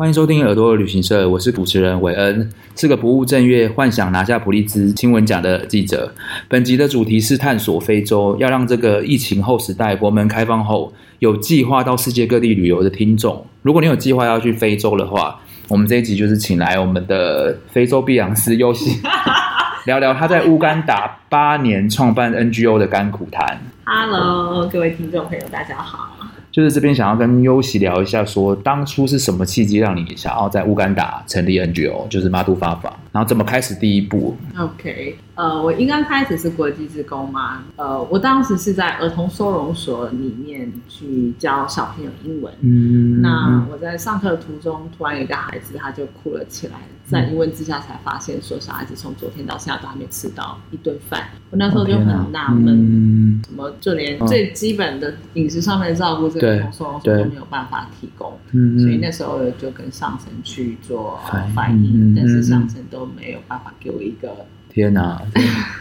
欢迎收听耳朵旅行社，我是主持人韦恩，是个不务正业、幻想拿下普利兹新闻奖的记者。本集的主题是探索非洲，要让这个疫情后时代国门开放后有计划到世界各地旅游的听众，如果你有计划要去非洲的话，我们这一集就是请来我们的非洲碧昂斯优西，聊聊他在乌干达八年创办 NGO 的甘苦谈。Hello，各位听众朋友，大家好。就是这边想要跟优喜聊一下说，说当初是什么契机让你想要在乌干达成立 NGO，就是马杜法法，然后怎么开始第一步？OK，呃，我应该开始是国际职工嘛，呃，我当时是在儿童收容所里面去教小朋友英文，嗯，那我在上课的途中，突然有一个孩子他就哭了起来。在一问之下才发现，说小孩子从昨天到现在都还没吃到一顿饭。我那时候就很纳闷，怎么就连最基本的饮食上面的照顾，这个儿童收容所都没有办法提供。所以那时候就跟上层去做反映，但是上层都没有办法给我一个。天哪，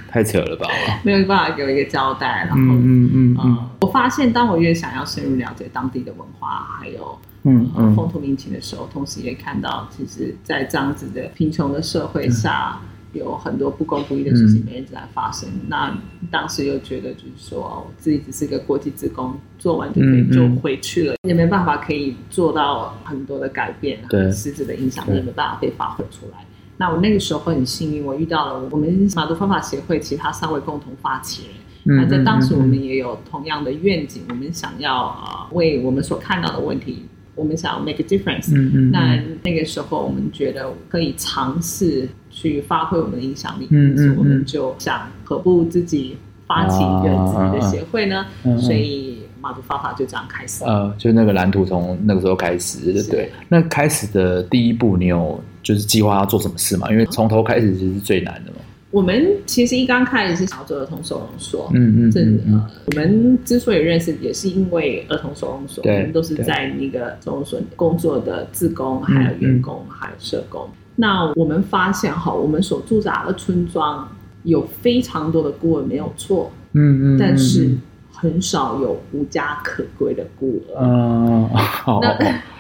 太扯了吧！没有办法给我一个交代。然后，嗯嗯嗯，我发现当我越想要深入了解当地的文化，还有。嗯，嗯，风土民情的时候，同时也看到，其实，在这样子的贫穷的社会下，嗯、有很多不公不义的事情每天在发生。嗯、那当时又觉得，就是说，我自己只是一个国际职工，做完就可以就回去了，也没办法可以做到很多的改变，对，实质的影响也没办法被发挥出来。那我那个时候很幸运，我遇到了我们马杜方法协会其他三位共同发起人。那在当时，我们也有同样的愿景，我们想要啊，为我们所看到的问题。我们想要 make a difference，嗯嗯，那那个时候我们觉得可以尝试去发挥我们的影响力，嗯，所以我们就想何不自己发起一个自己的协会呢？所以马杜方法就这样开始。呃，就那个蓝图从那个时候开始，对对。那开始的第一步，你有就是计划要做什么事嘛？因为从头开始其实是最难的嘛。我们其实一刚开始是想要做儿童收容所，嗯嗯，这呃，我们之所以认识，也是因为儿童收容所，我们都是在那个收容所工作的志工，还有员工，还有社工。那我们发现哈，我们所驻扎的村庄有非常多的孤儿，没有错，嗯嗯，但是很少有无家可归的孤儿，嗯，好。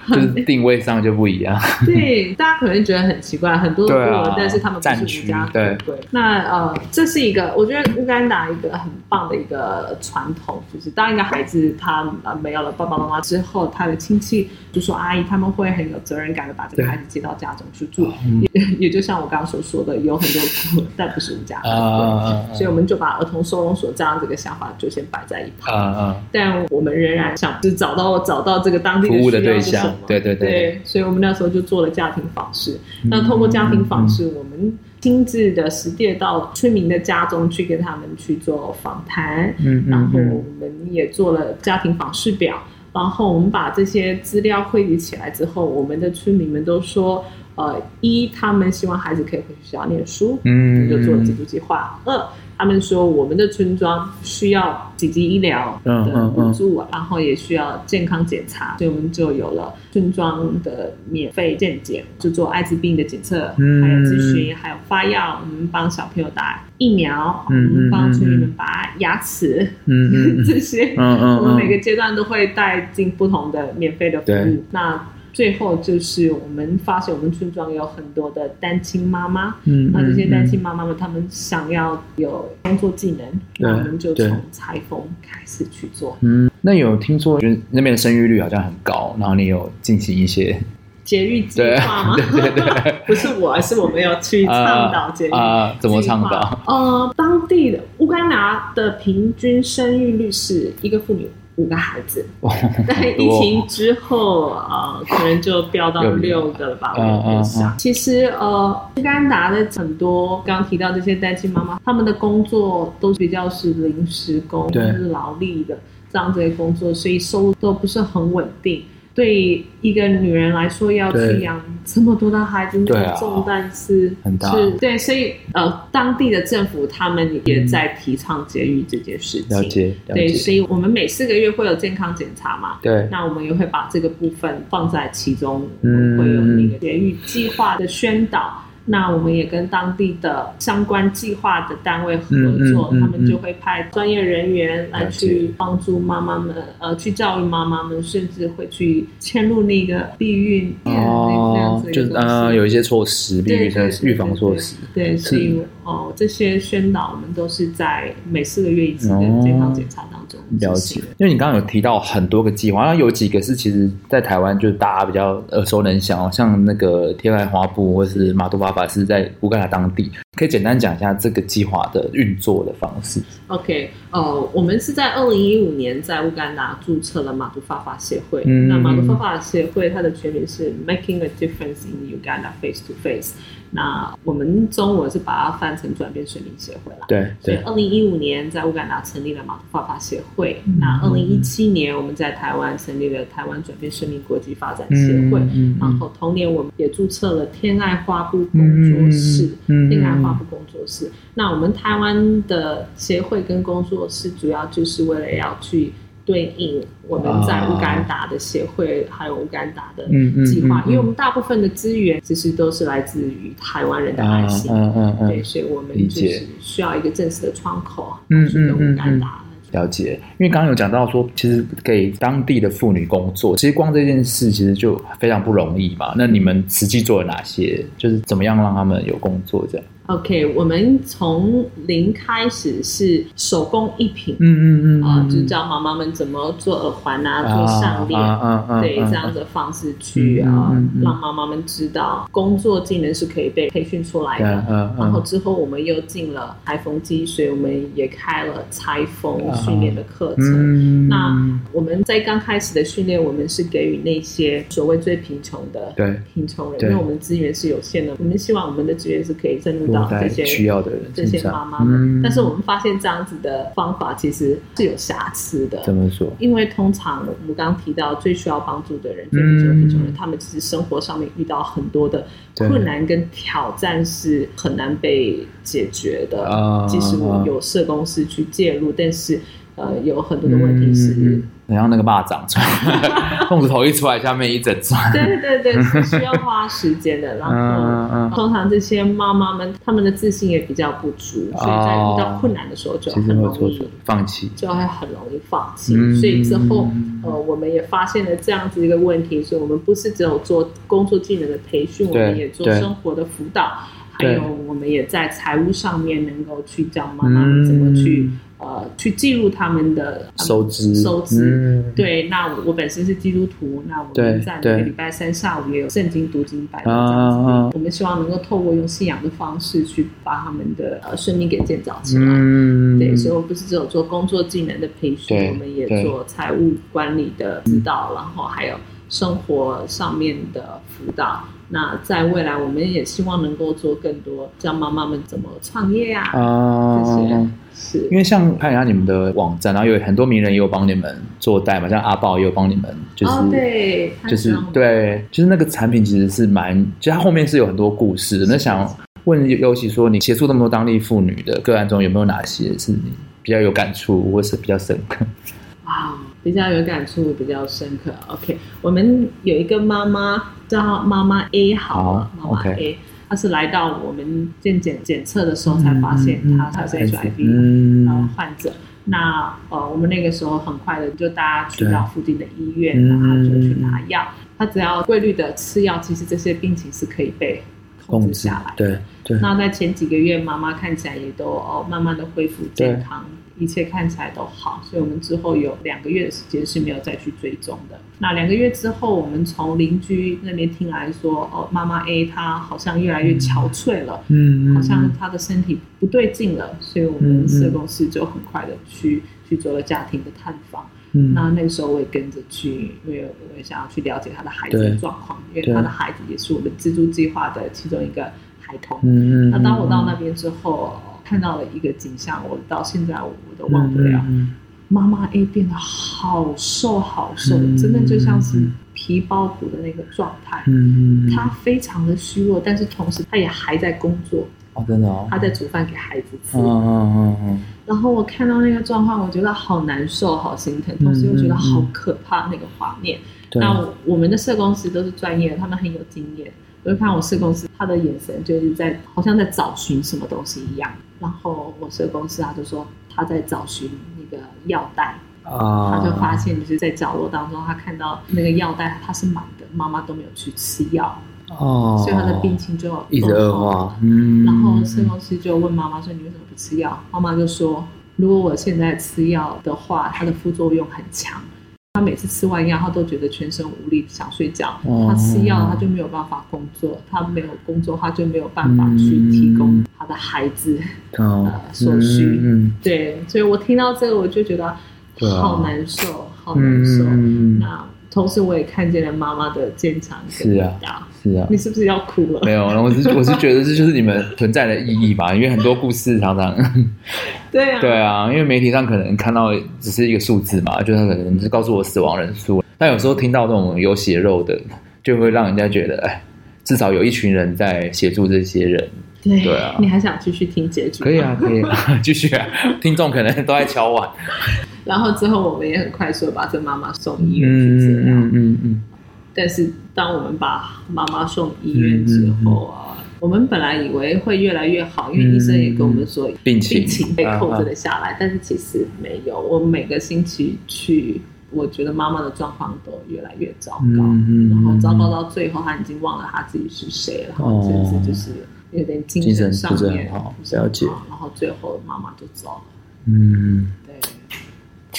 就是定位上就不一样，对，大家可能觉得很奇怪，很多的孤儿，但是他们不是无家可归。那呃，这是一个我觉得乌干达一个很棒的一个传统，就是当一个孩子他呃没有了爸爸妈妈之后，他的亲戚就说阿姨他们会很有责任感的把这个孩子接到家中去住，也也就像我刚刚所说的，有很多孤儿，但不是无家可归，所以我们就把儿童收容所这样这个想法就先摆在一旁，但我们仍然想就是找到找到这个当地的服务的对象。对对对，对，所以我们那时候就做了家庭访视。嗯、那通过家庭访视，嗯、我们亲自的实地到村民的家中去跟他们去做访谈。嗯，然后我们也做了家庭访视表。嗯、然后我们把这些资料汇集起来之后，我们的村民们都说，呃，一他们希望孩子可以回学校念书，嗯，就做了资助计划。二他们说，我们的村庄需要紧急医疗的补助，嗯嗯嗯、然后也需要健康检查，所以我们就有了村庄的免费健检，就做艾滋病的检测，嗯、还有咨询，还有发药。我们帮小朋友打疫苗，嗯、我们帮村民们拔牙齿，嗯嗯、这些，嗯嗯、我们每个阶段都会带进不同的免费的服务。那最后就是我们发现，我们村庄有很多的单亲妈妈，嗯，那这些单亲妈妈们，她们想要有工作技能，那我们就从裁缝开始去做。嗯，那有听说，就是那边的生育率好像很高，然后你有进行一些节育计划吗？对 对对，不是我，而是我们有去倡导节育啊，怎么倡导？呃，当地的乌干达的平均生育率是一个妇女。五个孩子，在疫情之后，呃，可能就飙到六个。了吧。我想，其实呃，乌干达的很多刚刚提到这些单亲妈妈，他们的工作都比较是临时工，就是劳力的这样子的工作，所以收入都不是很稳定。对一个女人来说，要去养这么多的孩子，那个重担是很大。是，对，所以呃，当地的政府他们也在提倡节育这件事情。了解，对，所以我们每四个月会有健康检查嘛。对，那我们也会把这个部分放在其中，我们会有那个节育计划的宣导。那我们也跟当地的相关计划的单位合作，他们就会派专业人员来去帮助妈妈们，呃，去教育妈妈们，甚至会去迁入那个避孕哦，就是呃，有一些措施，避孕的预防措施。对，所以哦，这些宣导我们都是在每四个月一次的健康检查当中了解。因为你刚刚有提到很多个计划，然后有几个是其实在台湾就是大家比较耳熟能详，像那个天爱花布或是马杜爸爸是在乌干达当地。可以简单讲一下这个计划的运作的方式。OK，呃，我们是在二零一五年在乌干达注册了马杜法法协会。嗯、那马杜法法协会它的全名是 Making a Difference in Uganda Face to Face。那我们中文是把它翻成转变生命协会了。对，对。所以二零一五年在乌干达成立了马杜法法协会。嗯、那二零一七年我们在台湾成立了台湾转变生命国际发展协会。嗯、然后同年我们也注册了天爱花布工作室。嗯、天爱花布工作室。那我们台湾的协会跟工作室，主要就是为了要去对应我们在乌干达的协会，还有乌干达的计划，因为我们大部分的资源其实都是来自于台湾人的爱心，嗯嗯嗯，对，所以我们就是需要一个正式的窗口，嗯去跟乌干达。了解，因为刚刚有讲到说，其实给当地的妇女工作，其实光这件事其实就非常不容易嘛。那你们实际做了哪些？就是怎么样让他们有工作这样？OK，我们从零开始是手工艺品，嗯嗯嗯，啊，就教妈妈们怎么做耳环啊，做项链，对，这样的方式去啊，让妈妈们知道工作技能是可以被培训出来的。然后之后我们又进了裁缝机，所以我们也开了裁缝训练的课程。那我们在刚开始的训练，我们是给予那些所谓最贫穷的对贫穷人，因为我们资源是有限的，我们希望我们的资源是可以深入到。这些需要的人，这些妈妈们，嗯、但是我们发现这样子的方法其实是有瑕疵的。怎么说？因为通常我们刚刚提到最需要帮助的人，最贫穷贫穷人，他们其实生活上面遇到很多的困难跟挑战是很难被解决的。对即使我们有社工师去介入，但是呃，有很多的问题是。嗯然后那个蚂蚱出来，粽子头一出来，下面一整串。对对对，是需要花时间的。然后，嗯嗯、通常这些妈妈们，她们的自信也比较不足，哦、所以在遇到困难的时候就很容易放弃，就会很容易放弃。嗯、所以之后，呃，我们也发现了这样子一个问题，所以我们不是只有做工作技能的培训，我们也做生活的辅导，还有我们也在财务上面能够去教妈妈们怎么去。嗯呃，去记录他们的收支，收支。对，那我本身是基督徒，那我们在每个礼拜三下午也有圣经读经班这样子。我们希望能够透过用信仰的方式去把他们的呃生命给建造起来。对，所以我们不是只有做工作技能的培训，我们也做财务管理的指导，然后还有生活上面的辅导。那在未来，我们也希望能够做更多，教妈妈们怎么创业呀？啊，这些是。因为像看一下你们的网站，然后有很多名人也有帮你们做代嘛，像阿豹也有帮你们，就是、哦、对，就是对，就是那个产品其实是蛮，其实它后面是有很多故事。那想问尤其说，你协助那么多当地妇女的个案中，有没有哪些是你比较有感触，或是比较深刻？哇，比较有感触，比较深刻。OK，我们有一个妈妈叫妈妈 A 好了，妈妈 A，她是来到我们健检检测的时候才发现她她是 HIV 然后患者。那呃，我们那个时候很快的就大家去到附近的医院，然后就去拿药。她只要规律的吃药，其实这些病情是可以被控制下来对。那在前几个月，妈妈看起来也都哦慢慢的恢复健康。一切看起来都好，所以我们之后有两个月的时间是没有再去追踪的。那两个月之后，我们从邻居那边听来说，哦，妈妈 A 她好像越来越憔悴了，嗯，好像她的身体不对劲了，所以我们社工师就很快的去去做了家庭的探访。嗯，那那个时候我也跟着去，因为我也想要去了解他的孩子的状况，因为他的孩子也是我们资助计划的其中一个孩童。嗯，那当我到那边之后。看到了一个景象，我到现在我都忘不了。妈妈、A 变得好瘦好瘦，嗯、真的就像是皮包骨的那个状态。嗯嗯，她非常的虚弱，但是同时她也还在工作。哦，真的哦。她在煮饭给孩子吃。嗯嗯嗯嗯。然后我看到那个状况，我觉得好难受，好心疼，同时又觉得好可怕那个画面。那我们的社工师都是专业的，他们很有经验。我就看我社工师，他的眼神就是在好像在找寻什么东西一样。然后我社公司他就说他在找寻那个药袋啊，他就发现就是在角落当中，他看到那个药袋它是满的，妈妈都没有去吃药哦，所以他的病情就一直恶化。嗯，然后社公司就问妈妈说：“你为什么不吃药？”妈妈就说：“如果我现在吃药的话，它的副作用很强。”他每次吃完药，他都觉得全身无力，想睡觉。他吃药，他就没有办法工作。他没有工作，他就没有办法去提供他的孩子呃所需。对，所以我听到这个，我就觉得好难受，好难受。那同时，我也看见了妈妈的坚强跟伟大。是啊，你是不是要哭了？没有，我是我是觉得这就是你们存在的意义吧，因为很多故事常常，对啊，对啊，因为媒体上可能看到只是一个数字嘛，就是可能是告诉我死亡人数，但有时候听到这种有血肉的，就会让人家觉得，哎，至少有一群人在协助这些人。对，对啊，你还想继续听结局？可以啊，可以啊，继续啊，听众可能都在敲碗。然后之后我们也很快速的把这妈妈送医院去治疗，嗯嗯嗯。嗯但是，当我们把妈妈送医院之后啊，嗯嗯嗯、我们本来以为会越来越好，因为医生也跟我们说病情病情被控制了下来。但是其实没有，我每个星期去，我觉得妈妈的状况都越来越糟糕，然后糟糕到最后，她已经忘了她自己是谁了，然后甚至就是有点精神上面好，了解。然后最后妈妈就走了。嗯，对。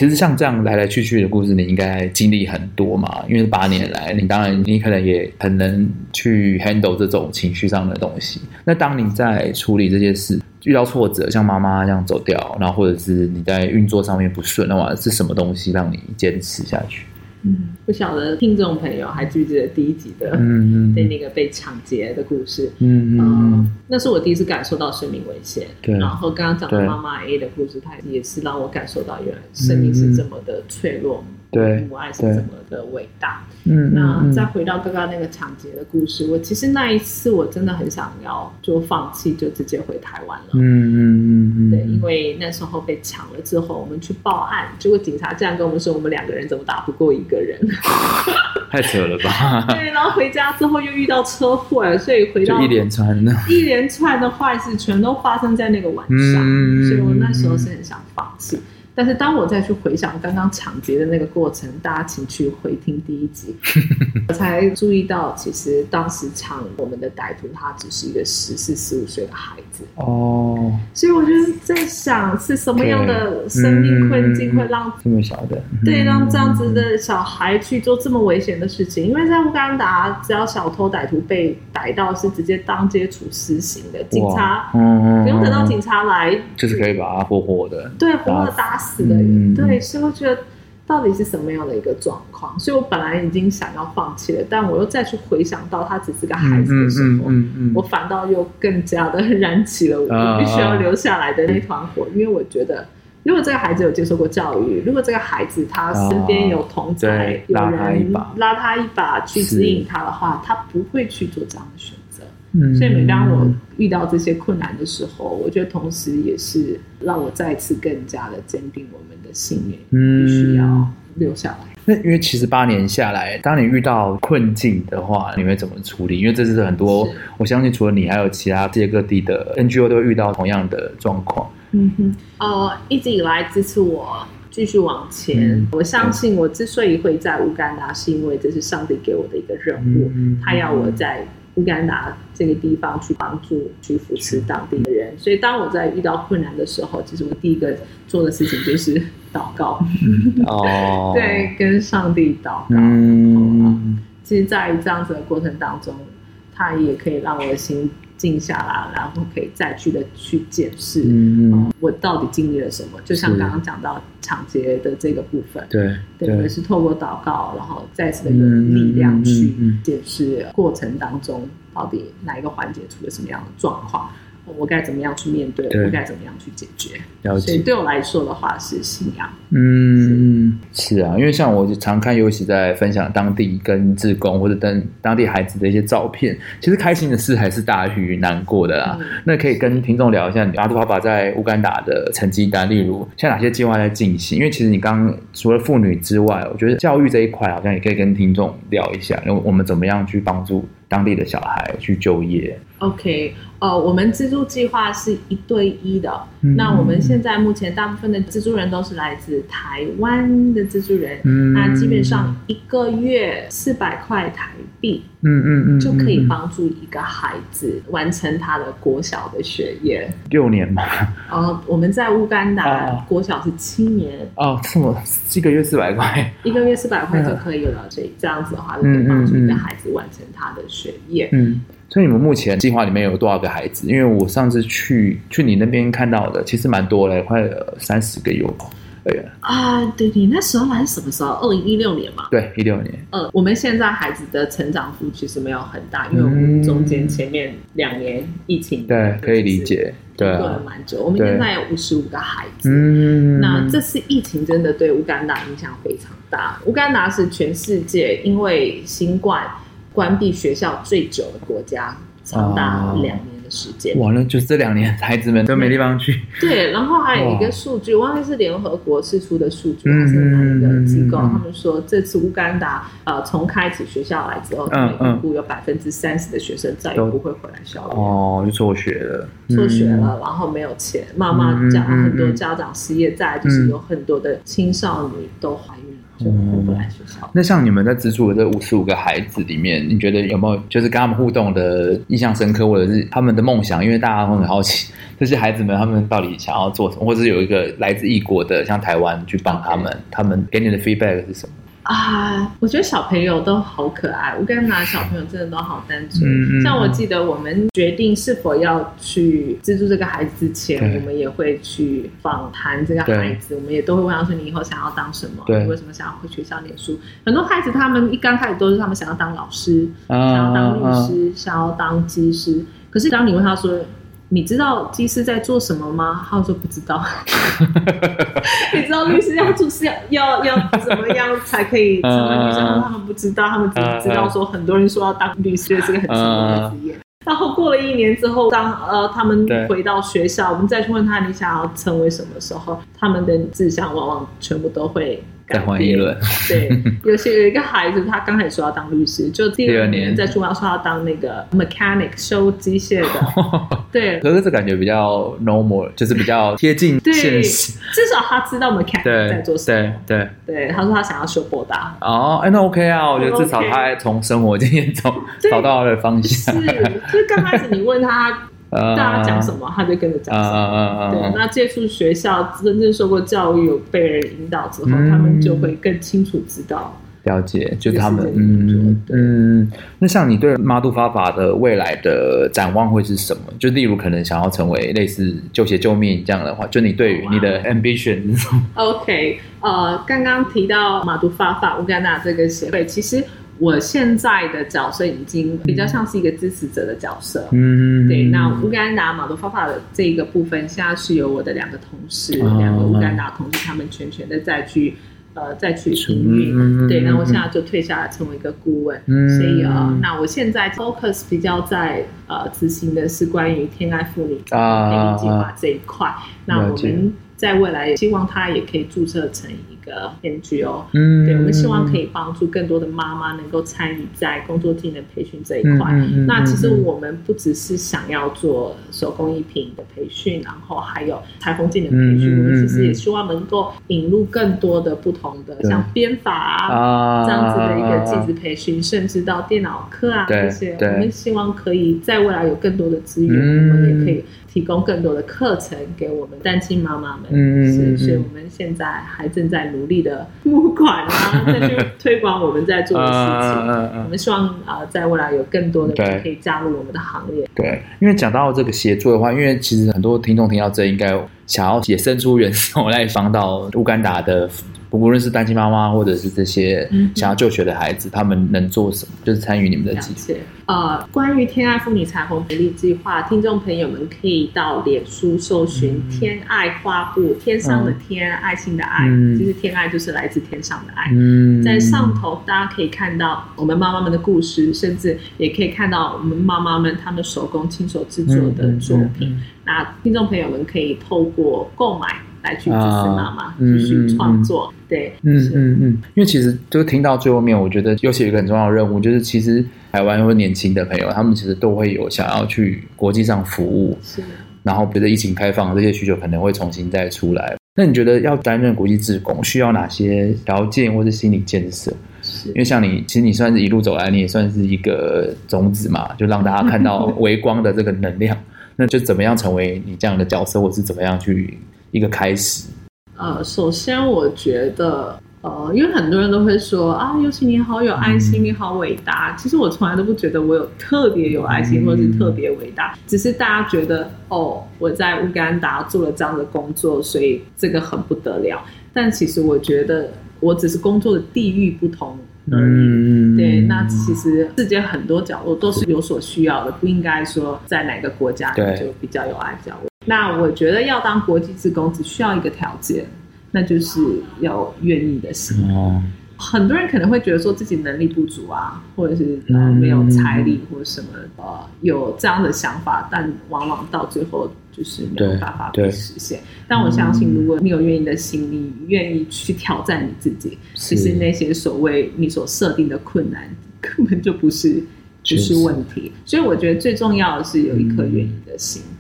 其实像这样来来去去的故事，你应该经历很多嘛？因为八年来，你当然你可能也很能去 handle 这种情绪上的东西。那当你在处理这些事，遇到挫折，像妈妈这样走掉，然后或者是你在运作上面不顺的话，是什么东西让你坚持下去？嗯，不晓得听众朋友还记不记得第一集的，嗯嗯，对那个被抢劫的故事，嗯嗯，那是我第一次感受到生命危险。对，然后刚刚讲的妈妈 A 的故事，它也是让我感受到原来生命是这么的脆弱。对，母爱是怎么的伟大。嗯，那再回到刚刚那个抢劫的故事，我其实那一次我真的很想要就放弃，就直接回台湾了。嗯嗯嗯嗯，对，因为那时候被抢了之后，我们去报案，结果警察竟然跟我们说，我们两个人怎么打不过一个人？太扯了吧？对，然后回家之后又遇到车祸，所以回到一连串的一连串的坏事全都发生在那个晚上，所以我那时候是很想放弃。但是当我再去回想刚刚抢劫的那个过程，大家请去回听第一集，我才注意到，其实当时抢我们的歹徒他只是一个十四、十五岁的孩子哦。所以我就在想，是什么样的生命困境会让这么小的对让这样子的小孩去做这么危险的事情？因为在乌干达，只要小偷歹徒被逮到，是直接当街处死刑的，警察不用等到警察来，就是可以把他活活的对活活的打死。的人，对，所以我觉得到底是什么样的一个状况？所以我本来已经想要放弃了，但我又再去回想到他只是个孩子的时候，嗯嗯嗯、我反倒又更加的燃起了我必须要留下来的那团火。因为我觉得，如果这个孩子有接受过教育，如果这个孩子他身边有同侪，有人拉他一把去指引他的话，他不会去做这样的选择。所以每当我遇到这些困难的时候，我觉得同时也是让我再次更加的坚定我们的信念，嗯，必须要留下来。那因为其实八年下来，当你遇到困境的话，你会怎么处理？因为这是很多，我相信除了你，还有其他世界各地的 NGO 都会遇到同样的状况。嗯哼，哦，一直以来支持我继续往前。嗯、我相信我之所以会在乌干达，是因为这是上帝给我的一个任务，嗯、他要我在。乌干达这个地方去帮助、去扶持当地的人，所以当我在遇到困难的时候，其实我第一个做的事情就是祷告。哦，对，跟上帝祷告。嗯，其实，在这样子的过程当中，他也可以让我的心静下来，然后可以再去的去检视，嗯，我到底经历了什么？就像刚刚讲到抢劫的这个部分，对，对，也是透过祷告，然后再次的有力量去检视过程当中到底哪一个环节出了什么样的状况。我该怎么样去面对？对我该怎么样去解决？了解。所以对我来说的话是信仰。嗯，是，是啊，因为像我就常看尤其在分享当地跟志工或者跟当地孩子的一些照片，其实开心的事还是大于难过的啦。嗯、那可以跟听众聊一下，阿杜爸爸在乌干达的成绩单，例如像哪些计划在进行？因为其实你刚刚除了妇女之外，我觉得教育这一块好像也可以跟听众聊一下，因为我们怎么样去帮助当地的小孩去就业。OK，呃，我们资助计划是一对一的。嗯、那我们现在目前大部分的资助人都是来自台湾的资助人。嗯，那基本上一个月四百块台币，嗯嗯嗯，就可以帮助一个孩子完成他的国小的学业。六年嘛。呃，我们在乌干达国小是七年。哦，这么一个月四百块，一个月四百块就可以了。所以这样子的话，就可以帮助一个孩子完成他的学业。嗯。嗯所以你们目前计划里面有多少个孩子？因为我上次去去你那边看到的，其实蛮多的，快三十个有。对啊，对，你那时候还是什么时候？二零一六年嘛。对，一六年。嗯，我们现在孩子的成长幅其实没有很大，因为我们中间前面两年疫情，对，可以理解，对，过了蛮久。我们现在有五十五个孩子，嗯，那这次疫情真的对乌干达影响非常大。乌干达是全世界因为新冠。关闭学校最久的国家，长达两年的时间。完了，就这两年，孩子们都没地方去。对，然后还有一个数据，我忘记是联合国释出的数据，还是哪一个机构？他们说，这次乌干达呃，从开始学校来之后，他们预估有百分之三十的学生再也不会回来校园。哦，就辍学了，辍学了，然后没有钱，妈妈讲很多家长失业，再就是有很多的青少年都怀孕。嗯，那像你们在资助的这五十五个孩子里面，你觉得有没有就是跟他们互动的印象深刻，或者是他们的梦想？因为大家会很好奇，这些孩子们他们到底想要做什么，或者是有一个来自异国的，像台湾去帮他们他们给你的 feedback 是什么？啊，我觉得小朋友都好可爱。乌干达小朋友真的都好单纯。嗯嗯、像我记得，我们决定是否要去资助这个孩子之前，我们也会去访谈这个孩子。我们也都会问他说：“你以后想要当什么？你为什么想要回学校念书？”很多孩子他们一刚开始都是他们想要当老师，啊、想要当律师，啊、想要当技师。可是当你问他说，你知道技师在做什么吗？他说不知道。你知道律师要做是要要要怎么样才可以成为律师？他们不知道，他们只知道说很多人说要当律师是个很成功的职业。然后过了一年之后，当呃他们回到学校，我们再去问他你想要成为什么时候，他们的志向往往全部都会。再换一轮，对，有些有一个孩子，他刚开始说要当律师，就第二年在说要说要当那个 mechanic 修机械的，对。可是这感觉比较 normal，就是比较贴近现实。至少他知道 mechanic 在做什么。对对对，他说他想要修博达。哦，哎，那 OK 啊，我觉得至少他从生活经验中找到了方向。是，就是刚开始你问他。大家讲什么，他就跟着讲什么。对，那接触学校，真正受过教育，有被人引导之后，他们就会更清楚知道。了解，就是他们，嗯嗯。那像你对马杜法法的未来的展望会是什么？就例如可能想要成为类似救鞋救命这样的话，就你对于你的 ambition 是什么？OK，呃，刚刚提到马杜法法乌干达这个协会，其实。我现在的角色已经比较像是一个支持者的角色，嗯，对。那乌干达马多法法的这一个部分，现在是由我的两个同事，两个乌干达同事，他们全权的再去呃再去营运，对。那我现在就退下来成为一个顾问，嗯，所以呃，那我现在 focus 比较在呃执行的是关于天爱妇女培育计划这一块，那我们。在未来也希望它也可以注册成一个 NGO，嗯，对，我们希望可以帮助更多的妈妈能够参与在工作技能培训这一块。嗯那其实我们不只是想要做手工艺品的培训，然后还有裁缝技能培训，我们其实也希望能够引入更多的不同的，像编法啊这样子的一个技职培训，啊、甚至到电脑课啊这些，我们希望可以在未来有更多的资源，嗯、我们也可以。提供更多的课程给我们单亲妈妈们，嗯，是，所以我们现在还正在努力的 募款啊，再去推广我们在做的事情。我们希望啊，在未来有更多的人可以加入我们的行列。对，因为讲到这个协作的话，因为其实很多听众听到这，应该想要也伸出援手来帮到乌干达的。不论是单亲妈妈，或者是这些想要就学的孩子，嗯、他们能做什么？就是参与你们的计划。呃，关于天爱妇女彩虹培力计划，听众朋友们可以到脸书搜寻“天爱花布”，天上的天，嗯、爱心的爱，嗯、其实天爱就是来自天上的爱。嗯，在上头大家可以看到我们妈妈们的故事，甚至也可以看到我们妈妈们她们手工亲手制作的作品。那听众朋友们可以透过购买。来去支持妈妈继续创作。对，嗯嗯嗯，因为其实就听到最后面，我觉得尤其有一个很重要的任务，就是其实台湾或年轻的朋友，他们其实都会有想要去国际上服务，是。然后觉得疫情开放，这些需求可能会重新再出来。那你觉得要担任国际志工，需要哪些条件或是心理建设？是。因为像你，其实你算是一路走来，你也算是一个种子嘛，就让大家看到 微光的这个能量。那就怎么样成为你这样的角色，或是怎么样去一个开始？呃，首先我觉得，呃，因为很多人都会说啊，尤其你好有爱心，你好伟大。其实我从来都不觉得我有特别有爱心，或者是特别伟大，只是大家觉得哦，我在乌干达做了这样的工作，所以这个很不得了。但其实我觉得，我只是工作的地域不同。嗯，对，那其实世界很多角落都是有所需要的，不应该说在哪个国家就比较有爱比较。那我觉得要当国际职工只需要一个条件，那就是要愿意的心。哦很多人可能会觉得说自己能力不足啊，或者是呃没有财力或者什么呃有这样的想法，但往往到最后就是没有办法被实现。但我相信，如果你有愿意的心，你愿意去挑战你自己，其实那些所谓你所设定的困难根本就不是不是问题。所以我觉得最重要的是有一颗愿意的心。嗯，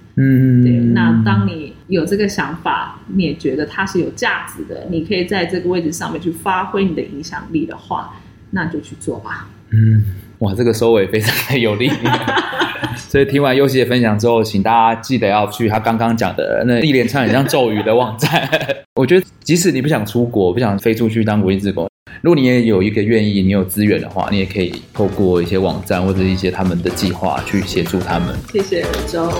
对。那当你有这个想法，你也觉得它是有价值的，你可以在这个位置上面去发挥你的影响力的话，那就去做吧。嗯，哇，这个收尾非常的有力。所以听完优希的分享之后，请大家记得要去他刚刚讲的那一连串很像咒语的网站。我觉得，即使你不想出国，不想飞出去当国际职工，如果你也有一个愿意，你有资源的话，你也可以透过一些网站或者一些他们的计划去协助他们。谢谢周。